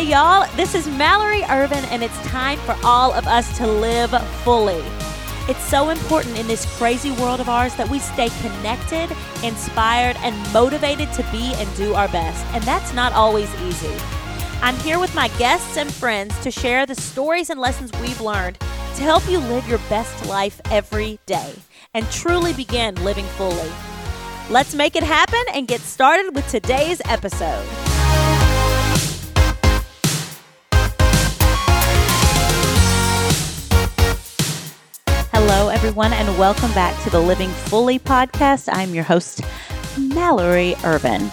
Hey, y'all, this is Mallory Ervin, and it's time for all of us to live fully. It's so important in this crazy world of ours that we stay connected, inspired, and motivated to be and do our best. And that's not always easy. I'm here with my guests and friends to share the stories and lessons we've learned to help you live your best life every day and truly begin living fully. Let's make it happen and get started with today's episode. Hello, everyone, and welcome back to the Living Fully podcast. I'm your host, Mallory Ervin.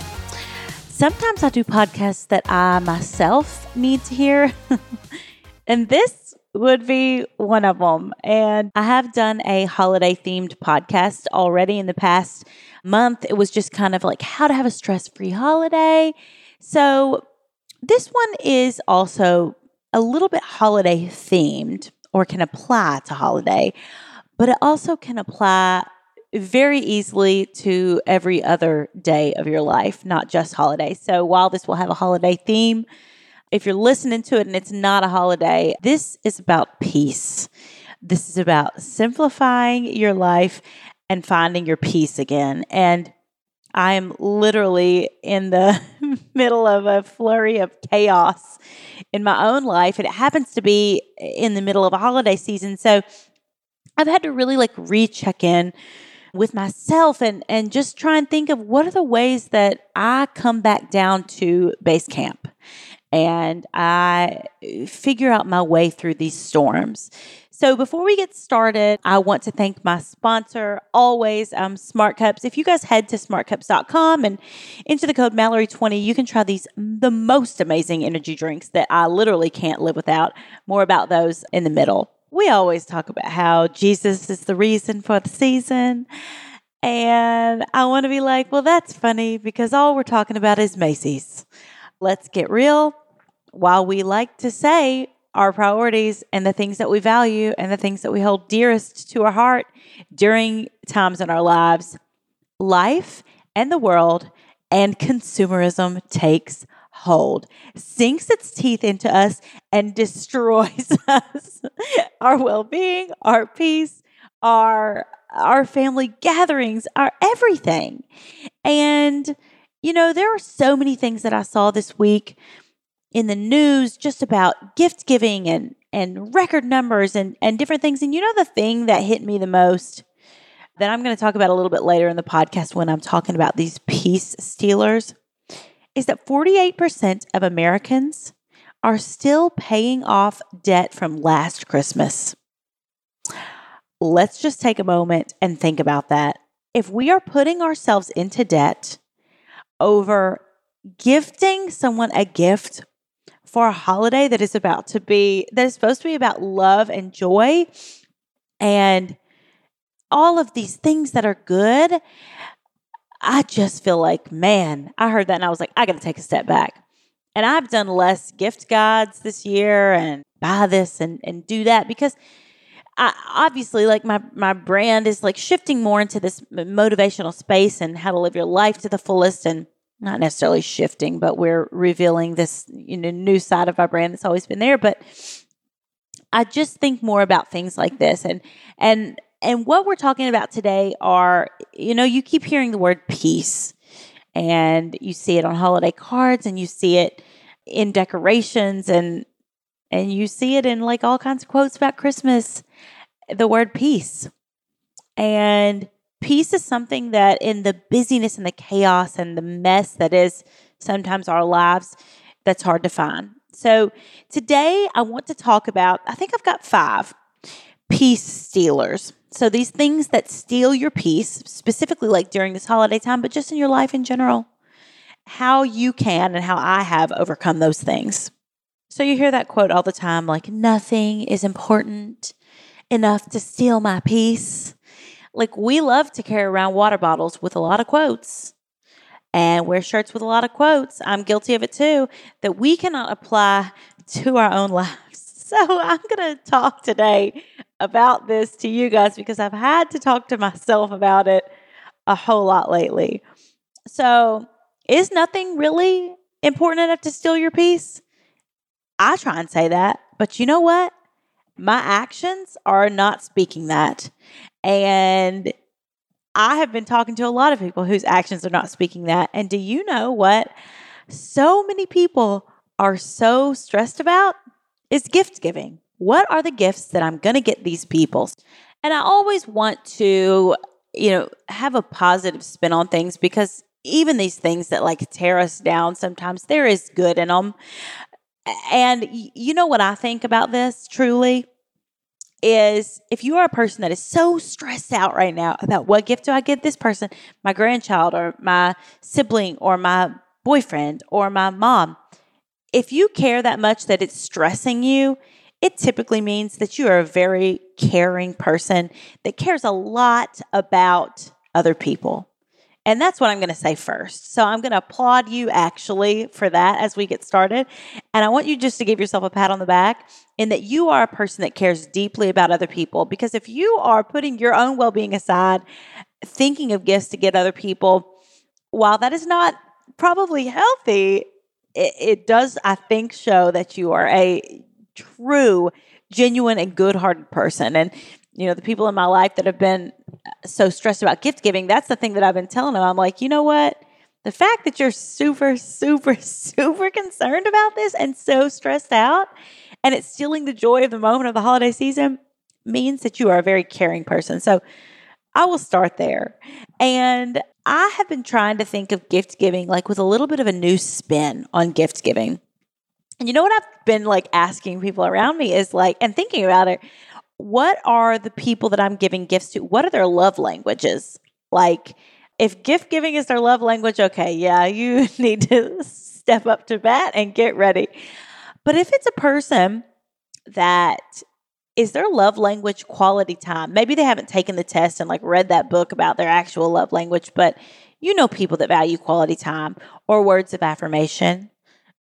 Sometimes I do podcasts that I myself need to hear, and this would be one of them. And I have done a holiday themed podcast already in the past month. It was just kind of like how to have a stress free holiday. So this one is also a little bit holiday themed or can apply to holiday, but it also can apply very easily to every other day of your life, not just holiday. So while this will have a holiday theme, if you're listening to it and it's not a holiday, this is about peace. This is about simplifying your life and finding your peace again. And I'm literally in the middle of a flurry of chaos in my own life. And it happens to be in the middle of a holiday season. So I've had to really like recheck in with myself and and just try and think of what are the ways that I come back down to base camp and I figure out my way through these storms. So before we get started, I want to thank my sponsor, always, um, Smart Cups. If you guys head to smartcups.com and enter the code Mallory20, you can try these the most amazing energy drinks that I literally can't live without. More about those in the middle. We always talk about how Jesus is the reason for the season. And I want to be like, well, that's funny because all we're talking about is Macy's. Let's get real. While we like to say our priorities and the things that we value and the things that we hold dearest to our heart during times in our lives, life and the world and consumerism takes hold, sinks its teeth into us, and destroys us. our well being, our peace, our our family gatherings, our everything. And, you know, there are so many things that I saw this week in the news just about gift giving and and record numbers and and different things and you know the thing that hit me the most that I'm going to talk about a little bit later in the podcast when I'm talking about these peace stealers is that 48% of Americans are still paying off debt from last Christmas. Let's just take a moment and think about that. If we are putting ourselves into debt over gifting someone a gift for a holiday that is about to be, that is supposed to be about love and joy and all of these things that are good. I just feel like, man, I heard that and I was like, I got to take a step back. And I've done less gift guides this year and buy this and, and do that because I, obviously like my, my brand is like shifting more into this motivational space and how to live your life to the fullest and not necessarily shifting, but we're revealing this you know new side of our brand that's always been there. But I just think more about things like this, and and and what we're talking about today are you know you keep hearing the word peace, and you see it on holiday cards, and you see it in decorations, and and you see it in like all kinds of quotes about Christmas. The word peace, and peace is something that in the busyness and the chaos and the mess that is sometimes our lives that's hard to find. So today i want to talk about i think i've got five peace stealers. So these things that steal your peace specifically like during this holiday time but just in your life in general how you can and how i have overcome those things. So you hear that quote all the time like nothing is important enough to steal my peace like we love to carry around water bottles with a lot of quotes and wear shirts with a lot of quotes. I'm guilty of it too, that we cannot apply to our own lives. So I'm going to talk today about this to you guys because I've had to talk to myself about it a whole lot lately. So, is nothing really important enough to steal your peace? I try and say that, but you know what? My actions are not speaking that. And I have been talking to a lot of people whose actions are not speaking that. And do you know what so many people are so stressed about? Is gift giving. What are the gifts that I'm going to get these people? And I always want to, you know, have a positive spin on things because even these things that like tear us down sometimes there is good in them. And you know what I think about this truly is if you are a person that is so stressed out right now about what gift do I give this person, my grandchild or my sibling or my boyfriend or my mom, if you care that much that it's stressing you, it typically means that you are a very caring person that cares a lot about other people. And that's what I'm going to say first. So I'm going to applaud you actually for that as we get started. And I want you just to give yourself a pat on the back in that you are a person that cares deeply about other people. Because if you are putting your own well being aside, thinking of gifts to get other people, while that is not probably healthy, it, it does, I think, show that you are a true, genuine, and good hearted person. And you know, the people in my life that have been so stressed about gift giving, that's the thing that I've been telling them. I'm like, you know what? The fact that you're super, super, super concerned about this and so stressed out, and it's stealing the joy of the moment of the holiday season means that you are a very caring person. So I will start there. And I have been trying to think of gift giving like with a little bit of a new spin on gift giving. And you know what I've been like asking people around me is like, and thinking about it, what are the people that I'm giving gifts to? What are their love languages? Like, if gift giving is their love language, okay, yeah, you need to step up to bat and get ready. But if it's a person that is their love language quality time, maybe they haven't taken the test and like read that book about their actual love language, but you know people that value quality time or words of affirmation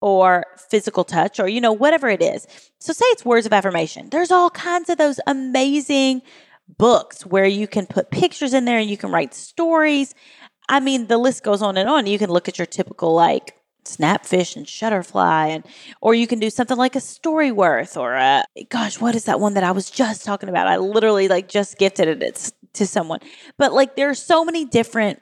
or physical touch or, you know, whatever it is. So, say it's words of affirmation. There's all kinds of those amazing books where you can put pictures in there and you can write stories. I mean, the list goes on and on. You can look at your typical, like, Snapfish and Shutterfly, and or you can do something like a Storyworth or a gosh, what is that one that I was just talking about? I literally like just gifted it to someone. But like there are so many different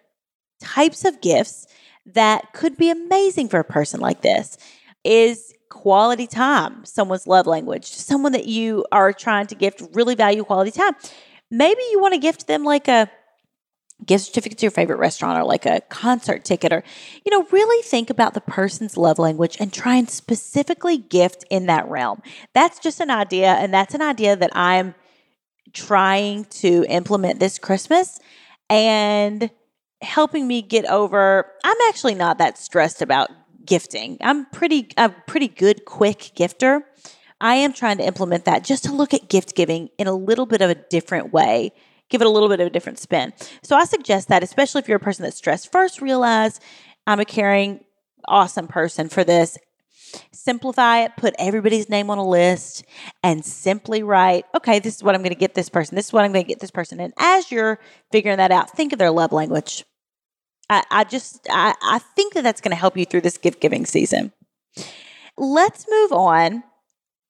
types of gifts that could be amazing for a person like this is quality time, someone's love language, someone that you are trying to gift really value quality time. Maybe you want to gift them like a gift certificate to your favorite restaurant or like a concert ticket or you know really think about the person's love language and try and specifically gift in that realm that's just an idea and that's an idea that i'm trying to implement this christmas and helping me get over I'm actually not that stressed about gifting. I'm pretty a pretty good quick gifter. I am trying to implement that just to look at gift giving in a little bit of a different way. Give it a little bit of a different spin. So I suggest that, especially if you're a person that's stressed, first realize I'm a caring, awesome person for this. Simplify it, put everybody's name on a list, and simply write, okay, this is what I'm going to get this person. This is what I'm going to get this person. And as you're figuring that out, think of their love language. I, I just I, I think that that's going to help you through this gift giving season. Let's move on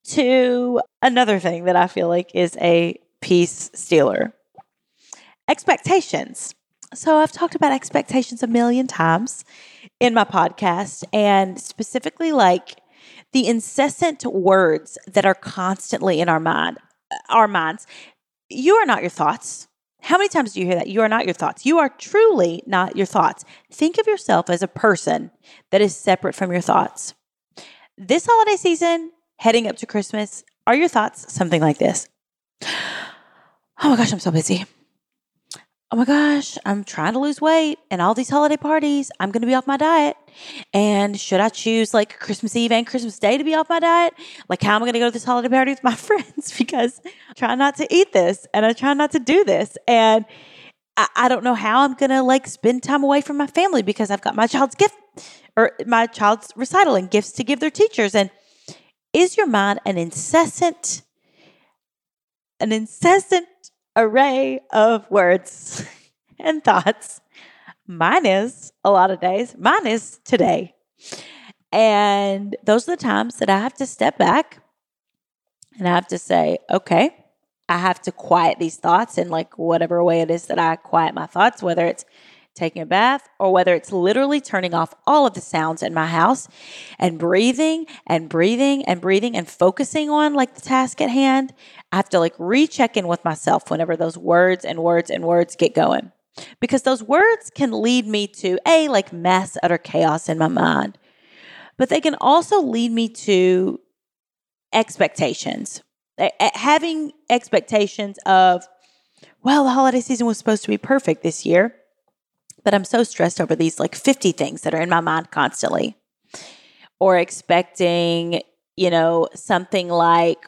to another thing that I feel like is a peace stealer expectations. So, I've talked about expectations a million times in my podcast, and specifically like the incessant words that are constantly in our mind, our minds. You are not your thoughts. How many times do you hear that? You are not your thoughts. You are truly not your thoughts. Think of yourself as a person that is separate from your thoughts. This holiday season, heading up to Christmas, are your thoughts something like this? Oh my gosh, I'm so busy oh my gosh, I'm trying to lose weight and all these holiday parties, I'm going to be off my diet. And should I choose like Christmas Eve and Christmas Day to be off my diet? Like, how am I going to go to this holiday party with my friends? because I try not to eat this and I try not to do this. And I, I don't know how I'm going to like spend time away from my family because I've got my child's gift or my child's recital and gifts to give their teachers. And is your mind an incessant, an incessant array of words and thoughts. Mine is a lot of days. Mine is today. And those are the times that I have to step back and I have to say, okay, I have to quiet these thoughts in like whatever way it is that I quiet my thoughts, whether it's taking a bath or whether it's literally turning off all of the sounds in my house and breathing and breathing and breathing and focusing on like the task at hand. I have to like recheck in with myself whenever those words and words and words get going. Because those words can lead me to a like mess, utter chaos in my mind. But they can also lead me to expectations. Having expectations of, well, the holiday season was supposed to be perfect this year, but I'm so stressed over these like 50 things that are in my mind constantly. Or expecting, you know, something like,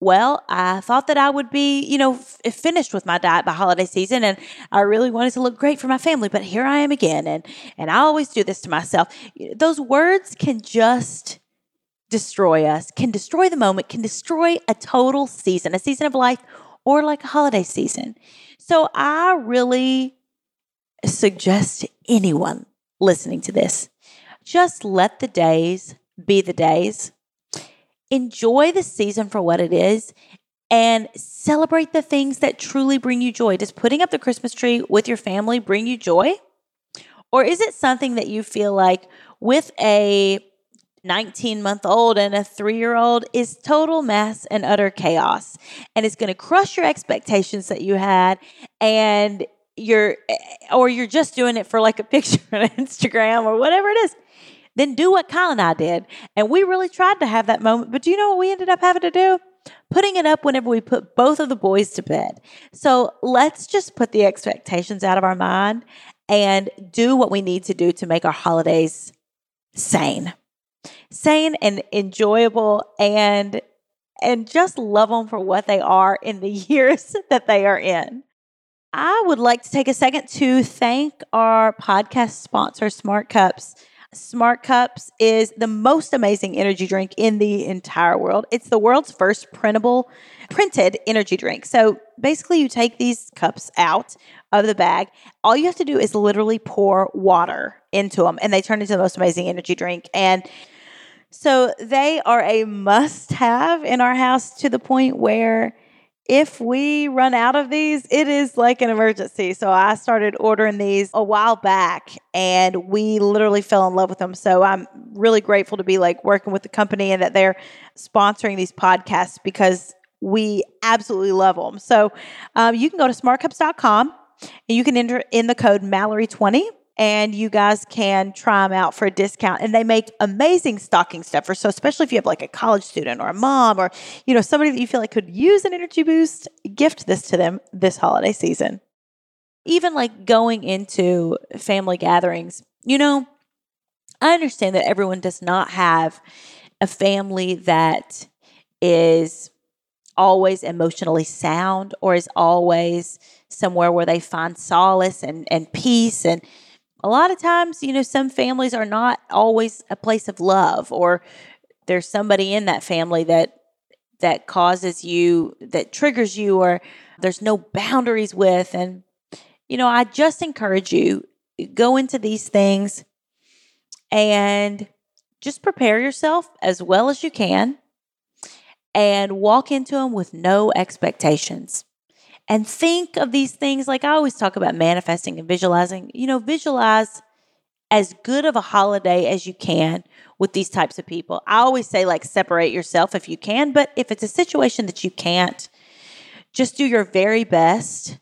well, I thought that I would be, you know, f- finished with my diet by holiday season and I really wanted to look great for my family, but here I am again and and I always do this to myself. Those words can just destroy us, can destroy the moment, can destroy a total season, a season of life, or like a holiday season. So I really suggest to anyone listening to this just let the days be the days. Enjoy the season for what it is and celebrate the things that truly bring you joy. Does putting up the Christmas tree with your family bring you joy? Or is it something that you feel like with a 19 month old and a three year old is total mess and utter chaos. And it's going to crush your expectations that you had. And you're, eh, or you're just doing it for like a picture on Instagram or whatever it is. Then do what Kyle and I did. And we really tried to have that moment. But do you know what we ended up having to do? Putting it up whenever we put both of the boys to bed. So let's just put the expectations out of our mind and do what we need to do to make our holidays sane sane and enjoyable and and just love them for what they are in the years that they are in. I would like to take a second to thank our podcast sponsor, Smart Cups. Smart Cups is the most amazing energy drink in the entire world. It's the world's first printable, printed energy drink. So basically, you take these cups out of the bag. All you have to do is literally pour water into them, and they turn into the most amazing energy drink. And so they are a must have in our house to the point where if we run out of these, it is like an emergency. So I started ordering these a while back and we literally fell in love with them. So I'm really grateful to be like working with the company and that they're sponsoring these podcasts because we absolutely love them. So um, you can go to smartcups.com and you can enter in the code Mallory20 and you guys can try them out for a discount. And they make amazing stocking stuffers. So especially if you have like a college student or a mom or you know somebody that you feel like could use an energy boost, gift this to them this holiday season. Even like going into family gatherings, you know, I understand that everyone does not have a family that is always emotionally sound or is always somewhere where they find solace and, and peace and a lot of times, you know, some families are not always a place of love or there's somebody in that family that that causes you that triggers you or there's no boundaries with. And you know, I just encourage you go into these things and just prepare yourself as well as you can and walk into them with no expectations and think of these things like I always talk about manifesting and visualizing. You know, visualize as good of a holiday as you can with these types of people. I always say, like, separate yourself if you can, but if it's a situation that you can't, just do your very best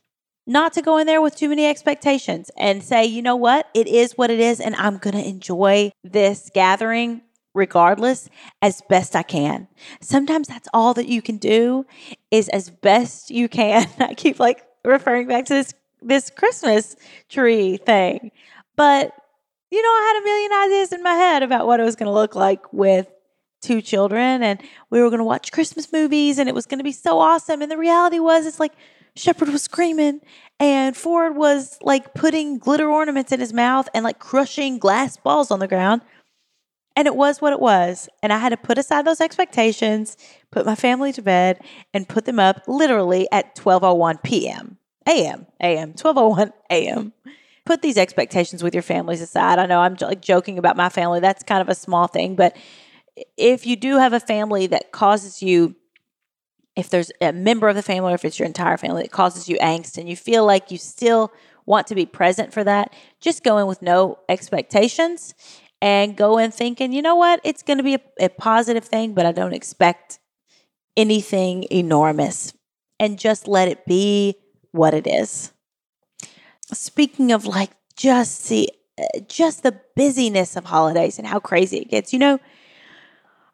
not to go in there with too many expectations and say, you know what, it is what it is, and I'm going to enjoy this gathering regardless as best I can. Sometimes that's all that you can do is as best you can. I keep like referring back to this this Christmas tree thing. But you know, I had a million ideas in my head about what it was going to look like with two children and we were going to watch Christmas movies and it was going to be so awesome and the reality was it's like Shepherd was screaming and Ford was like putting glitter ornaments in his mouth and like crushing glass balls on the ground. And it was what it was. And I had to put aside those expectations, put my family to bed, and put them up literally at 12:01 p.m. a.m. a.m. 12:01 a.m. put these expectations with your families aside. I know I'm like joking about my family. That's kind of a small thing, but if you do have a family that causes you if there's a member of the family or if it's your entire family that causes you angst and you feel like you still want to be present for that, just go in with no expectations and go in thinking, you know what, it's going to be a, a positive thing, but I don't expect anything enormous. And just let it be what it is. Speaking of like just the just the busyness of holidays and how crazy it gets. You know,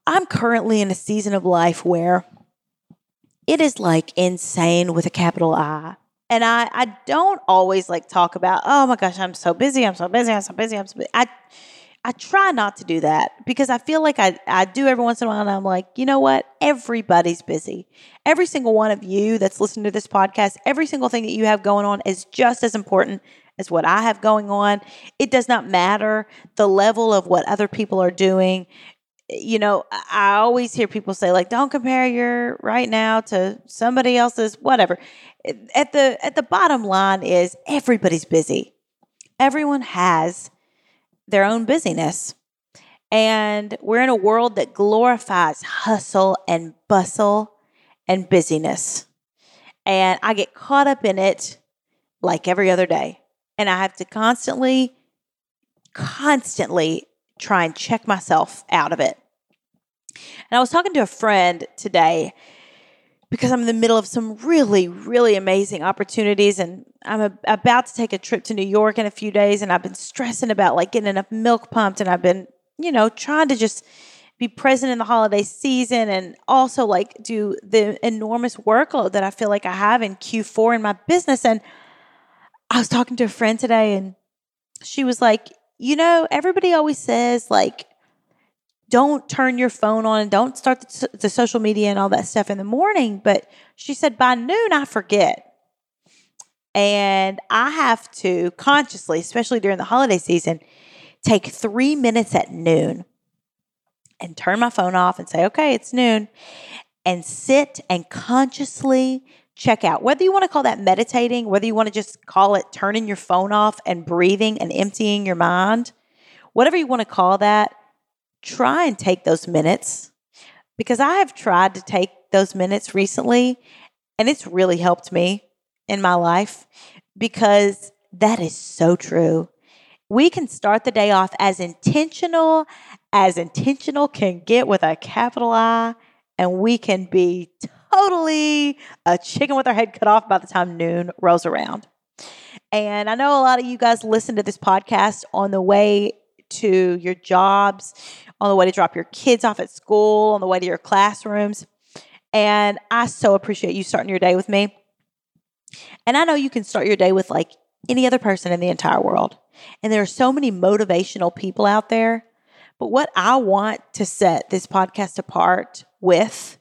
I'm currently in a season of life where it is like insane with a capital I. And I, I don't always like talk about, oh my gosh, I'm so busy, I'm so busy, I'm so busy, I'm so busy. I I try not to do that because I feel like I, I do every once in a while and I'm like, you know what? Everybody's busy. Every single one of you that's listening to this podcast, every single thing that you have going on is just as important as what I have going on. It does not matter the level of what other people are doing. You know, I always hear people say like don't compare your right now to somebody else's whatever. At the at the bottom line is everybody's busy. Everyone has their own busyness. And we're in a world that glorifies hustle and bustle and busyness. And I get caught up in it like every other day. And I have to constantly, constantly try and check myself out of it. And I was talking to a friend today because I'm in the middle of some really, really amazing opportunities. And I'm a, about to take a trip to New York in a few days. And I've been stressing about like getting enough milk pumped. And I've been, you know, trying to just be present in the holiday season and also like do the enormous workload that I feel like I have in Q4 in my business. And I was talking to a friend today and she was like, you know, everybody always says like, don't turn your phone on and don't start the, the, social media and all that stuff in the morning. But she said by noon, I forget. And I have to consciously, especially during the holiday season, take three minutes at noon and turn my phone off and say, okay, it's noon, and sit and consciously check out. Whether you want to call that meditating, whether you want to just call it turning your phone off and breathing and emptying your mind, whatever you want to call that try and take those minutes because I have tried to take those minutes recently and it's really helped me in my life because that is so true. We can start the day off as intentional as intentional can get with a capital I, and we can be totally a chicken with our head cut off by the time noon rolls around. And I know a lot of you guys listen to this podcast on the way to your jobs, on the way to drop your kids off at school, on the way to your classrooms. And I so appreciate you starting your day with me. And I know you can start your day with like any other person in the entire world. And there are so many motivational people out there. But what I want to set this podcast apart with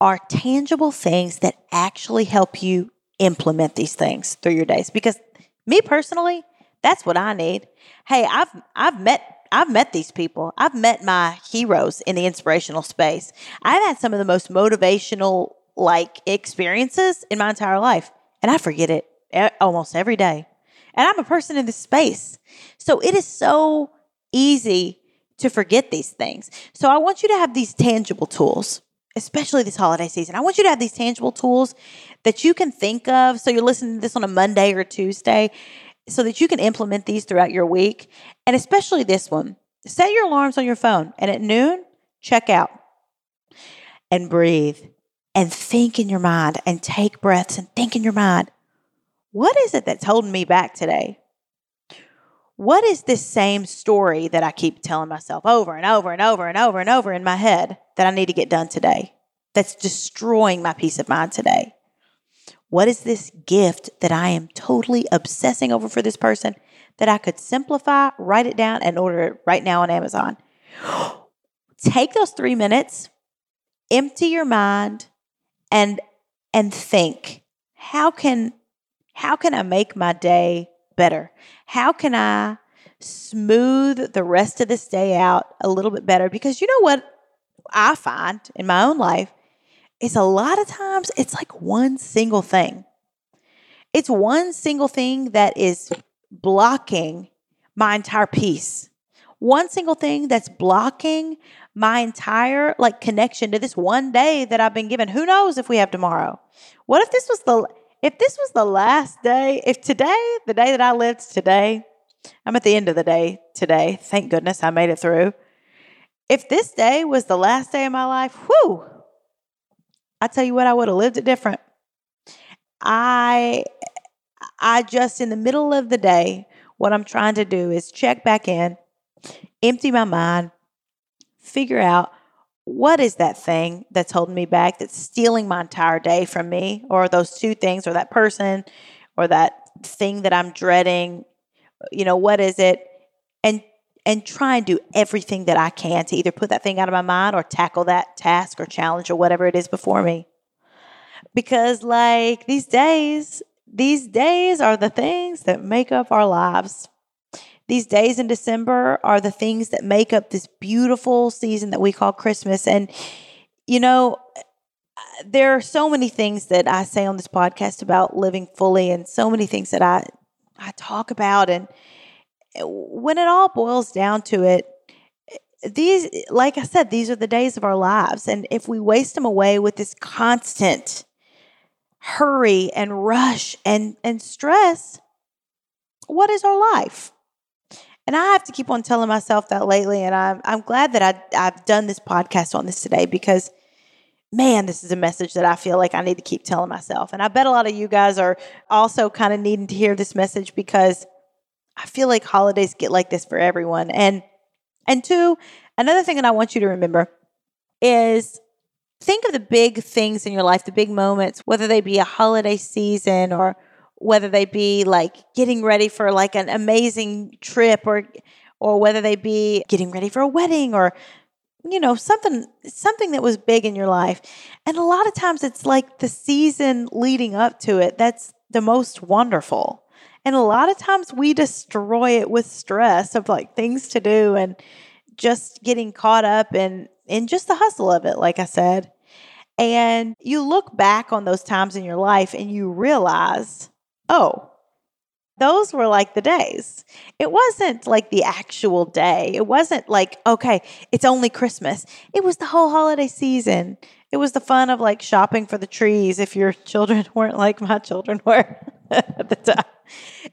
are tangible things that actually help you implement these things through your days. Because me personally, that's what I need. Hey, I've I've met I've met these people. I've met my heroes in the inspirational space. I've had some of the most motivational like experiences in my entire life, and I forget it almost every day. And I'm a person in this space. So it is so easy to forget these things. So I want you to have these tangible tools, especially this holiday season. I want you to have these tangible tools that you can think of. So you're listening to this on a Monday or Tuesday so that you can implement these throughout your week. And especially this one set your alarms on your phone, and at noon, check out and breathe and think in your mind and take breaths and think in your mind. What is it that's holding me back today? What is this same story that I keep telling myself over and over and over and over and over in my head that I need to get done today? That's destroying my peace of mind today. What is this gift that I am totally obsessing over for this person that I could simplify, write it down, and order it right now on Amazon? Take those three minutes, empty your mind, and and think, how can how can I make my day better? How can I smooth the rest of this day out a little bit better? Because you know what I find in my own life is a lot of times it's like one single thing. It's one single thing that is blocking my entire peace. One single thing that's blocking my entire like connection to this one day that I've been given. Who knows if we have tomorrow? What if this was the if this was the last day, if today, the day that I lived today, I'm at the end of the day today. Thank goodness I made it through. If this day was the last day of my life, whew, I tell you what, I would have lived it different. I I just in the middle of the day, what I'm trying to do is check back in, empty my mind, figure out what is that thing that's holding me back, that's stealing my entire day from me, or those two things, or that person, or that thing that I'm dreading. You know, what is it? And and try and do everything that I can to either put that thing out of my mind or tackle that task or challenge or whatever it is before me. Because like these days, these days are the things that make up our lives. These days in December are the things that make up this beautiful season that we call Christmas. And, you know, there are so many things that I say on this podcast about living fully and so many things that I I talk about and when it all boils down to it these like I said these are the days of our lives and if we waste them away with this constant hurry and rush and and stress what is our life and I have to keep on telling myself that lately. And I'm, I'm glad that I, I've done this podcast on this today because, man, this is a message that I feel like I need to keep telling myself. And I bet a lot of you guys are also kind of needing to hear this message because I feel like holidays get like this for everyone. And, and two, another thing that I want you to remember is think of the big things in your life, the big moments, whether they be a holiday season or whether they be like getting ready for like an amazing trip or or whether they be getting ready for a wedding or you know something something that was big in your life and a lot of times it's like the season leading up to it that's the most wonderful and a lot of times we destroy it with stress of like things to do and just getting caught up in in just the hustle of it like i said and you look back on those times in your life and you realize oh, those were like the days. It wasn't like the actual day. It wasn't like, okay, it's only Christmas. It was the whole holiday season. It was the fun of like shopping for the trees if your children weren't like my children were at the time.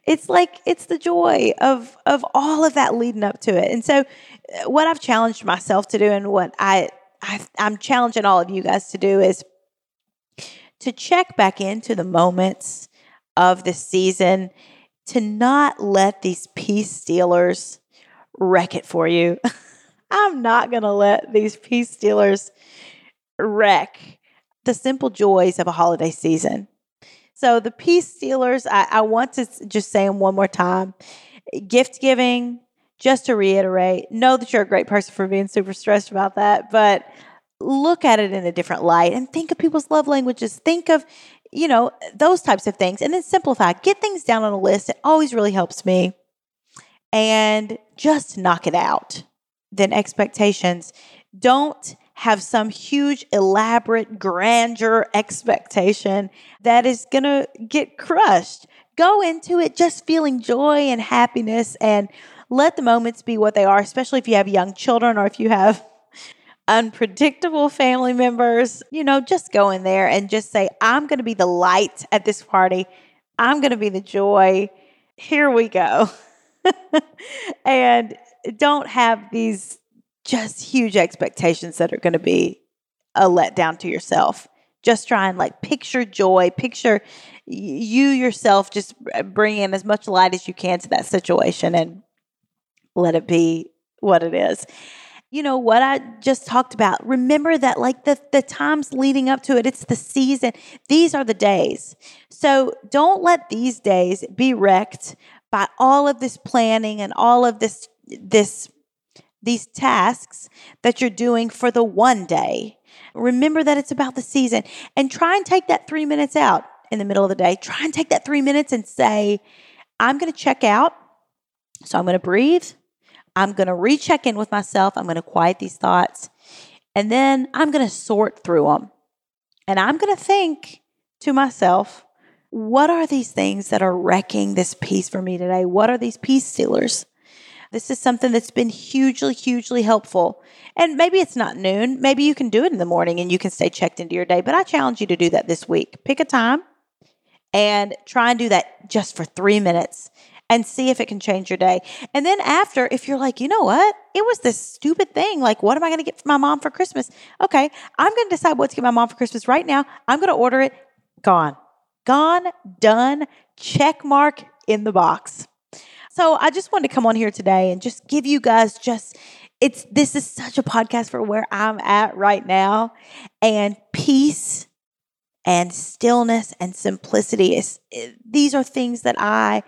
It's like it's the joy of of all of that leading up to it. And so uh, what I've challenged myself to do and what I, I I'm challenging all of you guys to do is to check back into the moments of the season to not let these peace stealers wreck it for you. I'm not going to let these peace stealers wreck the simple joys of a holiday season. So, the peace stealers, I, I want to just say them one more time gift giving, just to reiterate, know that you're a great person for being super stressed about that, but look at it in a different light and think of people's love languages. Think of you know, those types of things. And then simplify, get things down on a list. It always really helps me. And just knock it out. Then expectations. Don't have some huge, elaborate, grandeur expectation that is going to get crushed. Go into it just feeling joy and happiness and let the moments be what they are, especially if you have young children or if you have unpredictable family members, you know, just go in there and just say, I'm going to be the light at this party. I'm going to be the joy. Here we go. and don't have these just huge expectations that are going to be a letdown to yourself. Just try and like picture joy, picture you yourself just bring in as much light as you can to that situation and let it be what it is you know what I just talked about. Remember that like the the times leading up to it, it's the season. These are the days. So don't let these days be wrecked by all of this planning and all of this this these tasks that you're doing for the one day. Remember that it's about the season and try and take that 3 minutes out in the middle of the day. Try and take that 3 minutes and say, I'm going to check out. So I'm going to breathe. I'm going to recheck in with myself. I'm going to quiet these thoughts. And then I'm going to sort through them. And I'm going to think to myself, what are these things that are wrecking this peace for me today? What are these peace stealers? This is something that's been hugely, hugely helpful. And maybe it's not noon. Maybe you can do it in the morning and you can stay checked into your day. But I challenge you to do that this week. Pick a time and try and do that just for three minutes and see if it can change your day. And then after, if you're like, you know what? It was this stupid thing. Like, what am I going to get for my mom for Christmas? Okay, I'm going to decide what to get my mom for Christmas right now. I'm going to order it. Gone. Gone, done, check mark in the box. So I just wanted to come on here today and just give you guys just it's this is such a podcast for where I'm at right now and peace and stillness and simplicity is these are things that I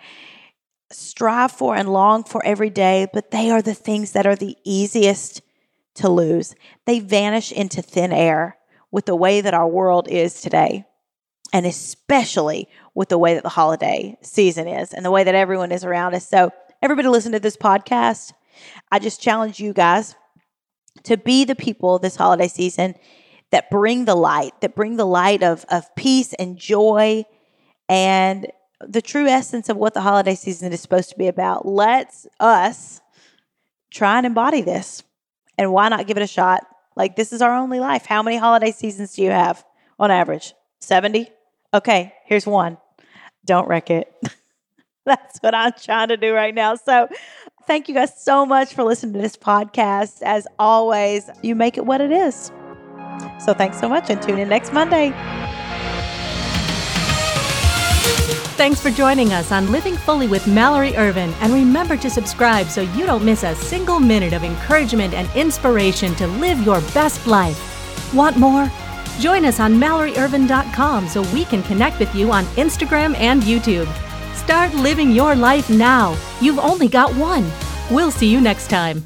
strive for and long for every day, but they are the things that are the easiest to lose. They vanish into thin air with the way that our world is today and especially with the way that the holiday season is and the way that everyone is around us. So, everybody listen to this podcast. I just challenge you guys to be the people this holiday season that bring the light, that bring the light of, of peace and joy and the true essence of what the holiday season is supposed to be about. Let's us try and embody this. And why not give it a shot? Like, this is our only life. How many holiday seasons do you have on average? 70? Okay, here's one. Don't wreck it. That's what I'm trying to do right now. So, thank you guys so much for listening to this podcast. As always, you make it what it is. So, thanks so much and tune in next Monday. Thanks for joining us on Living Fully with Mallory Ervin. And remember to subscribe so you don't miss a single minute of encouragement and inspiration to live your best life. Want more? Join us on MalloryErvin.com so we can connect with you on Instagram and YouTube. Start living your life now. You've only got one. We'll see you next time.